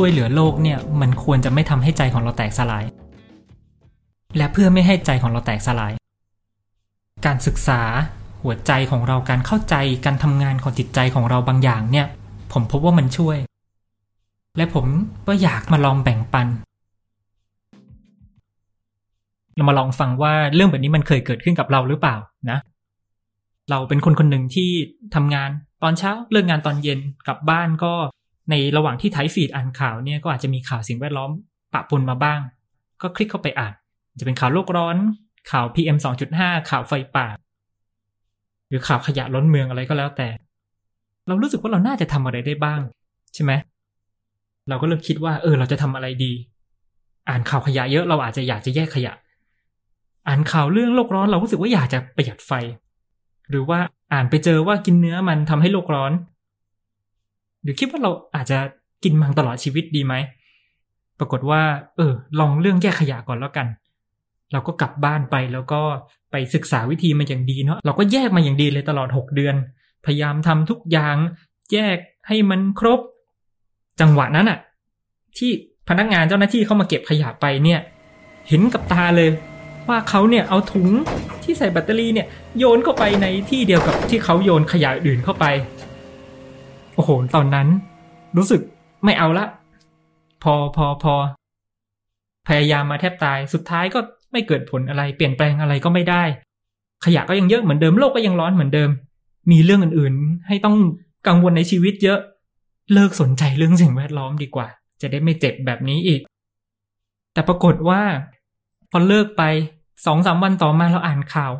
ช่วยเหลือโลกเนี่ยมันควรจะไม่ทำให้ใจของเราแตกสลาย และเพื่อไม่ให้ใจของเราแตกสลาย การศึกษาหัวใจของเราการเข้าใจการทำงานของจิตใจของเราบางอย่างเนี่ย ผมพบว่ามันช่วย และผมก็อยากมาลองแบ่งปันเรามาลองฟังว่าเรื่องแบบนี้มันเคยเกิดขึ้นกับเราหรือเปล่านะ เราเป็นคนคนหนึ่งที่ทำงานตอนเช้าเลิกงานตอนเย็นกลับบ้านก็ ในระหว่างที่ไถฟีดอ่านข่าวเนี่ยก็อาจจะมีข่าวสิ่งแวดล้อมปะปนมาบ้าง ก็คลิกเข้าไปอ่าน จะเป็นข่าวโลกร้อน ข่าว PM 2.5 ข่าวไฟป่า หรือข่าวขยะล้นเมืองอะไรก็แล้วแต่ เรารู้สึกว่าเราน่าจะทำอะไรได้บ้าง ใช่ไหมเราก็เริ่มคิดว่า เออ เราจะทำอะไรดี อ่านข่าวขยะเยอะเราอาจจะอยากจะแยกขยะ อ่านข่าวเรื่องโลกร้อนเรารู้สึกว่าอยากจะประหยัดไฟ หรือว่าอ่านไปเจอว่ากินเนื้อมันทำให้โลกร้อน หรือคิดว่าเราอาจจะกินมังตลอดชีวิตดีไหม ปรากฏว่า เออ ลองเรื่องแยกขยะก่อนแล้วกัน เราก็กลับบ้านไปแล้วก็ไปศึกษาวิธีมาอย่างดีเนาะ เราก็แยกมาอย่างดีเลยตลอดหกเดือน พยายามทำทุกอย่าง แยกให้มันครบ จังหวะนั้นอะที่พนักงานเจ้าหน้าที่เข้ามาเก็บขยะไปเนี่ย เห็นกับตาเลย ว่าเขาเนี่ยเอาถุงที่ใส่แบตเตอรี่เนี่ยโยนเข้าไปในที่เดียวกับที่เขาโยนขยะอื่นเข้าไป โอ้โห ตอนนั้น รู้สึกไม่เอาละ พอพอพอ พยายามมาแทบตาย สุดท้ายก็ไม่เกิดผลอะไร เปลี่ยนแปลงอะไรก็ไม่ได้ ขยะก็ยังเยอะเหมือนเดิม โลกก็ยังร้อนเหมือนเดิม มีเรื่องอื่นๆ ให้ต้องกังวลในชีวิตเยอะ เลิกสนใจเรื่องสิ่งแวดล้อมดีกว่า จะได้ไม่เจ็บแบบนี้อีก แต่ปรากฏว่า พอเลิกไปสองสามวันต่อมาเราอ่านข่าว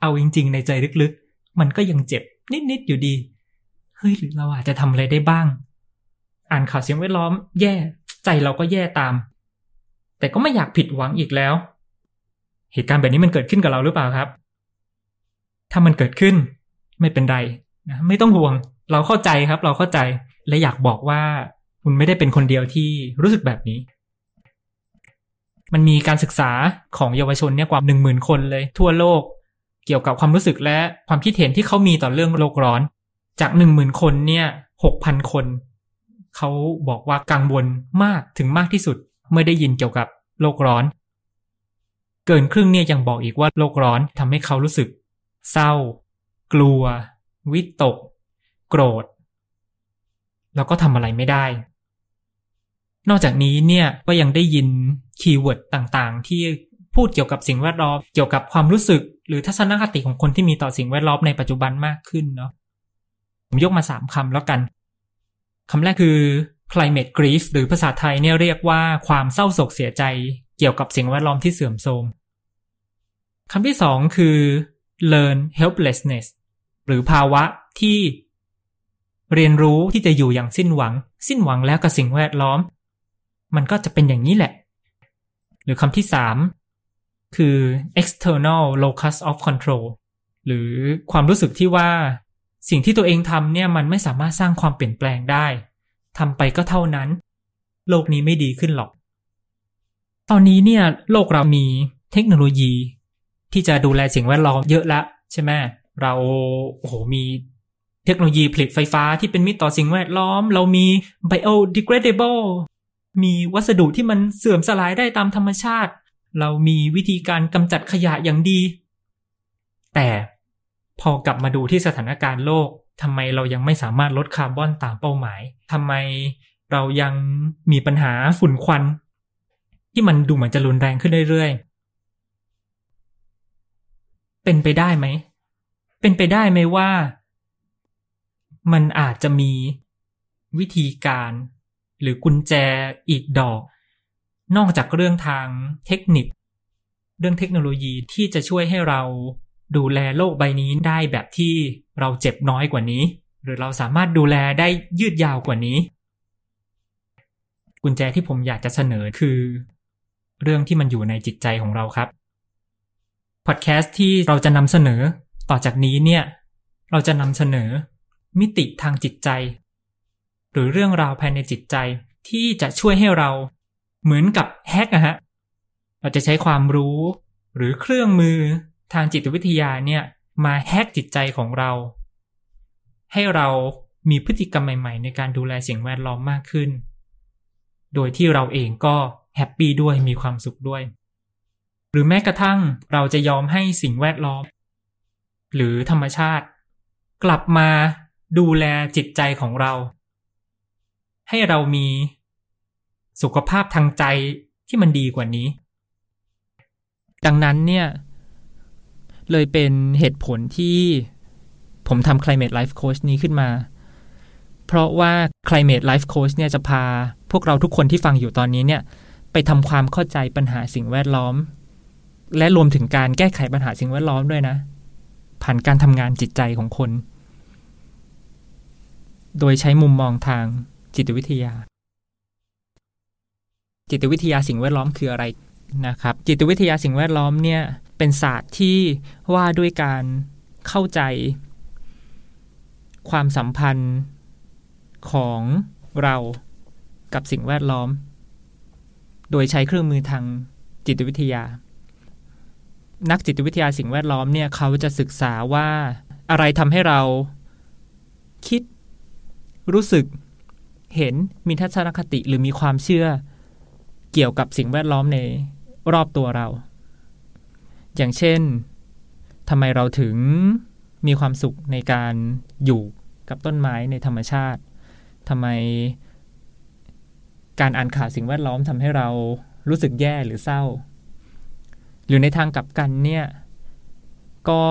เอาจริง ๆ ในใจลึกๆ มันก็ยังเจ็บนิดๆอยู่ดี เฮ้ยหรือเราอาจจะทำอะไรได้บ้าง อ่านข่าวเสียงแวดล้อม แย่ใจเราก็แย่ตาม แต่ก็ไม่อยากผิดหวังอีกแล้ว เหตุการณ์แบบนี้มันเกิดขึ้นกับเราหรือเปล่าครับ ถ้ามันเกิดขึ้น ไม่เป็นไรนะไม่ต้องห่วง เราเข้าใจครับ เราเข้าใจและอยากบอกว่าคุณไม่ได้เป็นคนเดียวที่รู้สึกแบบนี้ มันมีการศึกษาของเยาวชนเนี่ยกว่าหนึ่งหมื่นคนเลยทั่วโลก เกี่ยวกับความรู้สึกและความคิดเห็นที่เขามีต่อเรื่องโลกร้อน จากหนึ่งหมื่นคนเนี่ยหกพันคน เขาบอกว่ากังวลมากถึงมากที่สุดเมื่อได้ยินเกี่ยวกับโลกร้อน เกินครึ่งเนี่ยยังบอกอีกว่าโลกร้อนทำให้เขารู้สึก เศร้า กลัว วิตก โกรธ แล้วก็ทำอะไรไม่ได้ นอกจากนี้เนี่ยก็ยังได้ยินคีย์เวิร์ดต่างๆ ที่พูดเกี่ยวกับสิ่งแวดล้อมเกี่ยวกับความรู้สึก หรือทัศนคติของคนที่มีต่อสิ่งแวดล้อมในปัจจุบันมากขึ้นเนาะ ผมยกมาสามคำแล้วกันคำแรกคือ climate grief หรือภาษาไทยเนี่ยเรียกว่าความเศร้าโศกเสียใจเกี่ยวกับสิ่งแวดล้อมที่เสื่อมโทรมคำที่สองคือ learn helplessness หรือภาวะที่เรียนรู้ที่จะอยู่อย่างสิ้นหวัง สิ้นหวังแล้วกับสิ่งแวดล้อม มันก็จะเป็นอย่างนี้แหละ หรือคำที่สามคือ external locus of control หรือความรู้สึกที่ว่า สิ่งที่ตัวเองทำเนี่ยมันไม่สามารถสร้างความเปลี่ยนแปลงได้ทำไปก็เท่านั้น โลกนี้ไม่ดีขึ้นหรอก ตอนนี้เนี่ยโลกเรามีเทคโนโลยี ที่จะดูแลสิ่งแวดล้อมเยอะละใช่ไหมเราโอ้โหมีเทคโนโลยีผลิตไฟฟ้าที่เป็นมิตรต่อสิ่งแวดล้อม เรามี biodegradable มีวัสดุที่มันเสื่อมสลายได้ตามธรรมชาติ เรามีวิธีการกำจัดขยะอย่างดี แต่ พอกลับมาดูที่สถานการณ์โลกทำไมเรายังไม่สามารถลดคาร์บอนตามเป้าหมายทำไมเรายังมีปัญหาฝุ่นควัน ที่มันดูเหมือนจะรุนแรงขึ้นเรื่อยๆ เป็นไปได้ไหม เป็นไปได้ไหมว่า มันอาจจะมีวิธีการ หรือกุญแจอีกดอก นอกจากเรื่องทางเทคนิค เรื่องเทคโนโลยีที่จะช่วยให้เรา ดูแลโลกใบนี้ได้แบบที่เราเจ็บน้อยกว่านี้ หรือเราสามารถดูแลได้ยืดยาวกว่านี้ กุญแจที่ผมอยากจะเสนอคือ เรื่องที่มันอยู่ในจิตใจของเราครับพอดแคสต์ที่เราจะนำเสนอต่อจากนี้เนี่ย เราจะนำเสนอ มิติทางจิตใจ หรือเรื่องราวภายในจิตใจที่จะช่วยให้เราเหมือนกับแฮกอะฮะเราจะใช้ความรู้ หรือเครื่องมือ ทางจิตวิทยาเนี่ยมา hack จิตใจของเรา ให้เรามีพฤติกรรมใหม่ ๆ ในการดูแลสิ่งแวดล้อมมากขึ้น โดยที่เราเองก็ happy ด้วยมีความสุขด้วย หรือแม้กระทั่งเราจะยอมให้สิ่งแวดล้อม หรือธรรมชาติ กลับมาดูแลจิตใจของเรา ให้เรามีสุขภาพทางใจที่มันดีกว่านี้ ดังนั้นเนี่ย เลยเป็นเหตุผลที่ผมทำ Climate Life Coach นี้ขึ้นมา เพราะว่า Climate Life Coach เนี่ยจะพาพวกเราทุกคนที่ฟังอยู่ตอนนี้เนี่ยไปทำความเข้าใจปัญหาสิ่งแวดล้อม และรวมถึงการแก้ไขปัญหาสิ่งแวดล้อมด้วยนะ ผ่านการทำงานจิตใจของคน โดยใช้มุมมองทางจิตวิทยา จิตวิทยาสิ่งแวดล้อมคืออะไรนะครับ จิตวิทยาสิ่งแวดล้อมเนี่ย เป็นศาสตร์ที่ว่าด้วยการเข้าใจ ความสัมพันธ์ของเรากับสิ่งแวดล้อม โดยใช้เครื่องมือทางจิตวิทยา นักจิตวิทยาสิ่งแวดล้อมเนี่ยเขาจะศึกษาว่าอะไรทำให้เราคิดรู้สึกเห็นมีทัศนคติหรือมีความเชื่อเกี่ยวกับสิ่งแวดล้อมในรอบตัวเรา อย่างเช่นทำไมเราถึงมีความสุขในการอยู่กับต้นไม้ในธรรมชาติทำไมการอ่านข่าวสิ่งแวดล้อมทำให้เรารู้สึกแย่หรือเศร้า หรือในทางกลับกันเนี่ย ก็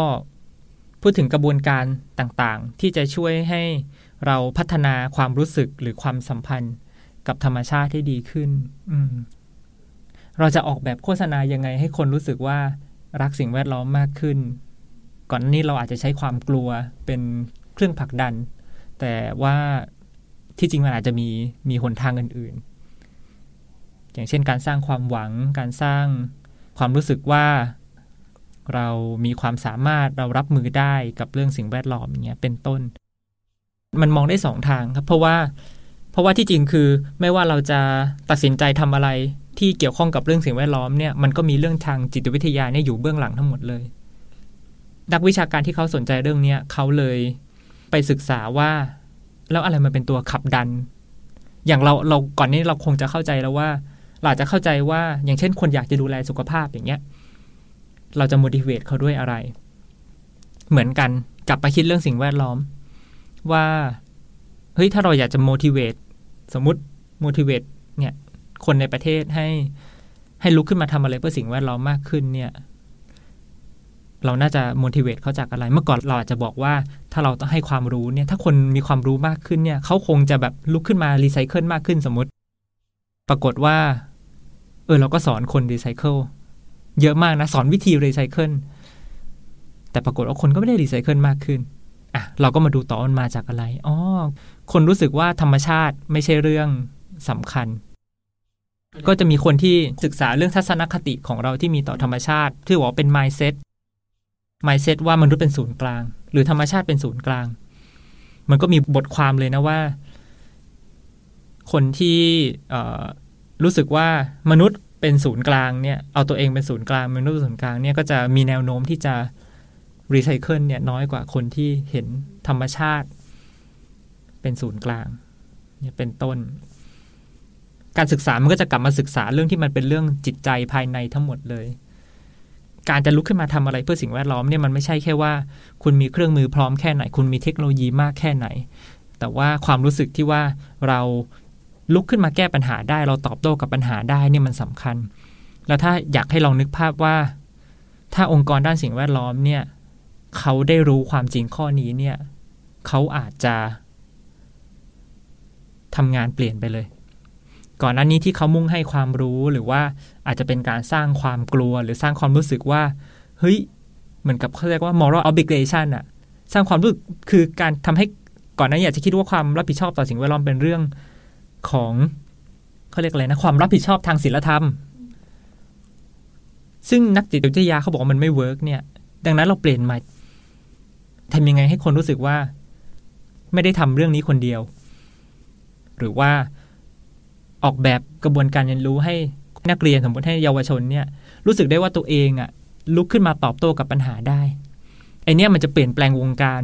พูดถึงกระบวนการต่างๆ ที่จะช่วยให้เราพัฒนาความรู้สึกหรือความสัมพันธ์กับธรรมชาติให้ดีขึ้น เราจะออกแบบโฆษณายังไงให้คนรู้สึกว่า รักสิ่งแวดล้อมมากขึ้น ก่อนนี้เราอาจจะใช้ความกลัวเป็นเครื่องผลักดัน แต่ว่าที่จริงมันอาจจะมีมีหนทางอื่นๆ อย่างเช่นการสร้างความหวัง การสร้างความรู้สึกว่าเรามีความสามารถเรารับมือได้กับเรื่องสิ่งแวดล้อมอย่างเงี้ยเป็นต้น มันมองได้สองทางครับ เพราะว่า เพราะว่าที่จริงคือไม่ว่าเราจะตัดสินใจทำอะไร ที่เกี่ยวข้องกับเรื่องสิ่งแวดล้อมเนี่ยมันก็มีเรื่องทางจิตวิทยาเนี่ยอยู่เบื้องหลังทั้งหมดเลย นักวิชาการที่เขาสนใจเรื่องนี้เขาเลยไปศึกษาว่า แล้วอะไรมันเป็นตัวขับดัน อย่างเราเราก่อนนี้เราคงจะเข้าใจแล้วว่าเราจะเข้าใจว่าอย่างเช่นคนอยากจะดูแลสุขภาพอย่างเงี้ย เราจะ motivate เขาด้วยอะไร เหมือนกันกลับไปคิดเรื่องสิ่งแวดล้อม ว่าเฮ้ยถ้าเราอยากจะ motivate สมมติ motivate เนี่ย คนในประเทศให้ ให้ลุกขึ้นมาทำอะไรเพื่อสิ่งแวดล้อมมากขึ้นเนี่ย เราน่าจะ motivate เขาจากอะไร เมื่อก่อนเราอาจจะบอกว่า ถ้าเราต้องให้ความรู้เนี่ย ถ้าคนมีความรู้มากขึ้นเนี่ย เขาคงจะแบบลุกขึ้นมารีไซเคิลมากขึ้นสมมติ ปรากฏว่า เออเราก็สอนคนรีไซเคิลเยอะมากนะ สอนวิธีรีไซเคิลแต่ปรากฏว่าคนก็ไม่ได้รีไซเคิลมากขึ้นอะเราก็มาดูต่อมันมาจากอะไรอ๋อคนรู้สึกว่าธรรมชาติไม่ใช่เรื่องสำคัญ ก็จะมีคนที่ศึกษาเรื่องทัศนคติของเราที่มีต่อธรรมชาติที่บอกว่าเป็น mindset mindset ว่ามนุษย์เป็นศูนย์กลาง หรือธรรมชาติเป็นศูนย์กลาง มันก็มีบทความเลยนะว่า คนที่รู้สึกว่ามนุษย์เป็นศูนย์กลางเนี่ยเอาตัวเองเป็นศูนย์กลางมนุษย์เป็นศูนย์กลางเนี่ยก็จะมีแนวโน้มที่จะรีไซเคิลเนี่ยน้อยกว่าคนที่เห็นธรรมชาติ เป็นศูนย์กลางเนี่ยเป็นต้น การศึกษามันก็จะกลับมาศึกษาเรื่องที่มันเป็นเรื่องจิตใจภายในทั้งหมดเลย การจะลุกขึ้นมาทำอะไรเพื่อสิ่งแวดล้อมเนี่ยมันไม่ใช่แค่ว่า คุณมีเครื่องมือพร้อมแค่ไหน คุณมีเทคโนโลยีมากแค่ไหน แต่ว่าความรู้สึกที่ว่าเราลุกขึ้นมาแก้ปัญหาได้ เราตอบโต้กับปัญหาได้เนี่ยมันสำคัญ แล้วถ้าอยากให้ลองนึกภาพว่า ถ้าองค์กรด้านสิ่งแวดล้อมเนี่ยเขาได้รู้ความจริงข้อนี้เนี่ยเขาอาจจะทำงานเปลี่ยนไปเลย ก่อนหน้านี้ที่เขามุ่งให้ความรู้หรือว่าอาจจะเป็นการสร้างความกลัว หรือสร้างความรู้สึกว่า เฮ้ย เหมือนกับเขาเรียกว่า moral obligation อะสร้างความรู้สึกคือการทำให้ก่อนหน้านี้อาจจะคิดว่าความรับผิดชอบต่อสิ่งแวดล้อมเป็นเรื่องของเขาเรียกอะไรนะความรับผิดชอบทางศีลธรรม ซึ่งนักจิตวิทยาเขาบอกว่ามันไม่เวิร์กเนี่ย ดังนั้นเราเปลี่ยนใหม่ทำยังไงให้คนรู้สึกว่า ไม่ได้ทำเรื่องนี้คนเดียว หรือว่า ออกแบบกระบวนการเรียนรู้ให้นักเรียนสมมติให้เยาวชนเนี่ยรู้สึกได้ว่าตัวเองอะลุกขึ้นมาตอบโต้กับปัญหาได้ไอเนี้ยมันจะเปลี่ยนแปลงวงการ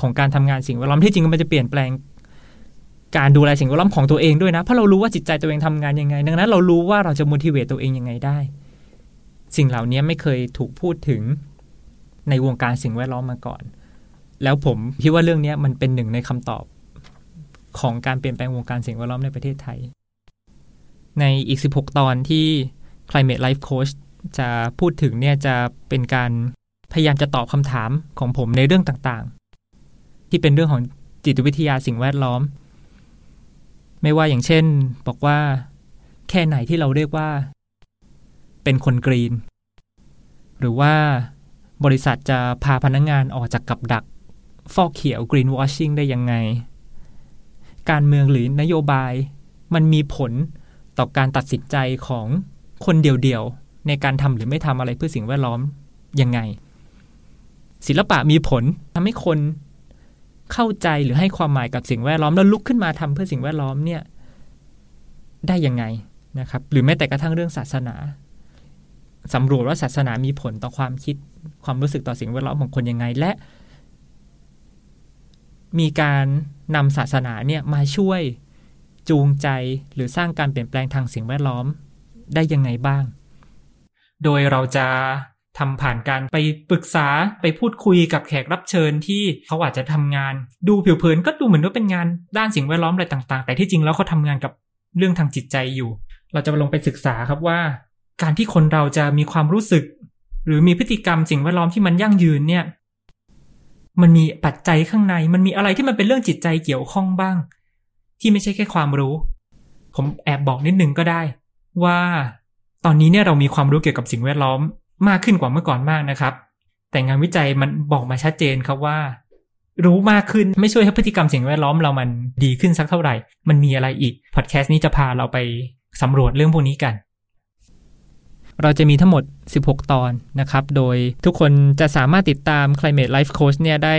ของการทำงานสิ่งแวดล้อมที่จริงมันจะเปลี่ยนแปลงการดูแลสิ่งแวดล้อมของตัวเองด้วยนะ เพราะเรารู้ว่าจิตใจตัวเองทำงานยังไง ดังนั้นเรารู้ว่าเราจะ motivate ตัวเองยังไงได้ สิ่งเหล่านี้ไม่เคยถูกพูดถึงในวงการสิ่งแวดล้อมมาก่อน แล้วผมคิดว่าเรื่องนี้มันเป็นหนึ่งในคำตอบของการเปลี่ยนแปลงวงการสิ่งแวดล้อมในประเทศไทย ในอีก 16 ตอนที่ Climate Life Coach จะพูดถึงเนี่ยจะเป็นการพยายามจะตอบคำถามของผมในเรื่องต่างๆ ที่เป็นเรื่องของจิตวิทยาสิ่งแวดล้อม ไม่ว่าอย่างเช่น บอกว่า แค่ไหนที่เราเรียกว่า เป็นคนกรีน หรือว่าบริษัทจะพาพนักงงานออกจากกับดัก ฟอกเขียวกรีนวอชชิ่งได้ยังไง การเมืองหรือนโยบายมันมีผล ต่อการตัดสินใจของคนเดียวๆในการทำหรือไม่ทำอะไรเพื่อสิ่งแวดล้อมยังไง ศิลปะมีผลทำให้คนเข้าใจหรือให้ความหมายกับสิ่งแวดล้อมแล้วลุกขึ้นมาทำเพื่อสิ่งแวดล้อมเนี่ยได้ยังไงนะครับ หรือแม้แต่กระทั่งเรื่องศาสนาสำรวจว่าศาสนามีผลต่อความคิดความรู้สึกต่อสิ่งแวดล้อมของคนยังไงและ มีการนำศาสนาเนี่ยมาช่วย จูงใจหรือสร้างการเปลี่ยนแปลงทางสิ่งแวดล้อมได้ยังไงบ้าง โดยเราจะทำผ่านการไปปรึกษาไปพูดคุยกับแขกรับเชิญที่เขาอาจจะทำงาน ดูผิวเผินก็ดูเหมือนว่าเป็นงานด้านสิ่งแวดล้อมอะไรต่าง ๆ แต่ที่จริงแล้วเขาทางานกับเรื่องทางจิตใจอยู่ เราจะลงไปศึกษาครับว่า การที่คนเราจะมีความรู้สึก หรือมีพฤติกรรมสิ่งแวดล้อมที่มันยั่งยืนเนี่ย มันมีปัจจัยข้างใน มันมีอะไรที่มันเป็นเรื่องจิตใจเกี่ยวข้องบ้าง ที่ไม่ใช่แค่ความรู้ ผมแอบบอกนิดนึงก็ได้ ว่าตอนนี้เนี่ยเรามีความรู้เกี่ยวกับสิ่งแวดล้อมมากขึ้นกว่าเมื่อก่อนมากนะครับ แต่งานวิจัยมันบอกมาชัดเจนครับว่า รู้มากขึ้นไม่ช่วยให้พฤติกรรมสิ่งแวดล้อมเรามันดีขึ้นสักเท่าไหร่ มันมีอะไรอีกพอดแคสต์นี้จะพาเราไปสำรวจเรื่องพวกนี้กัน เราจะมีทั้งหมด 16 ตอนนะครับ โดยทุกคนจะสามารถติดตาม Climate Life Coach เนี่ยได้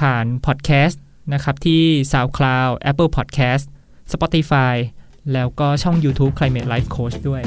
ผ่านพอดแคสต์ นะครับที่ SoundCloud Apple Podcast Spotify แล้วก็ช่อง YouTube Climate Life Coach ด้วย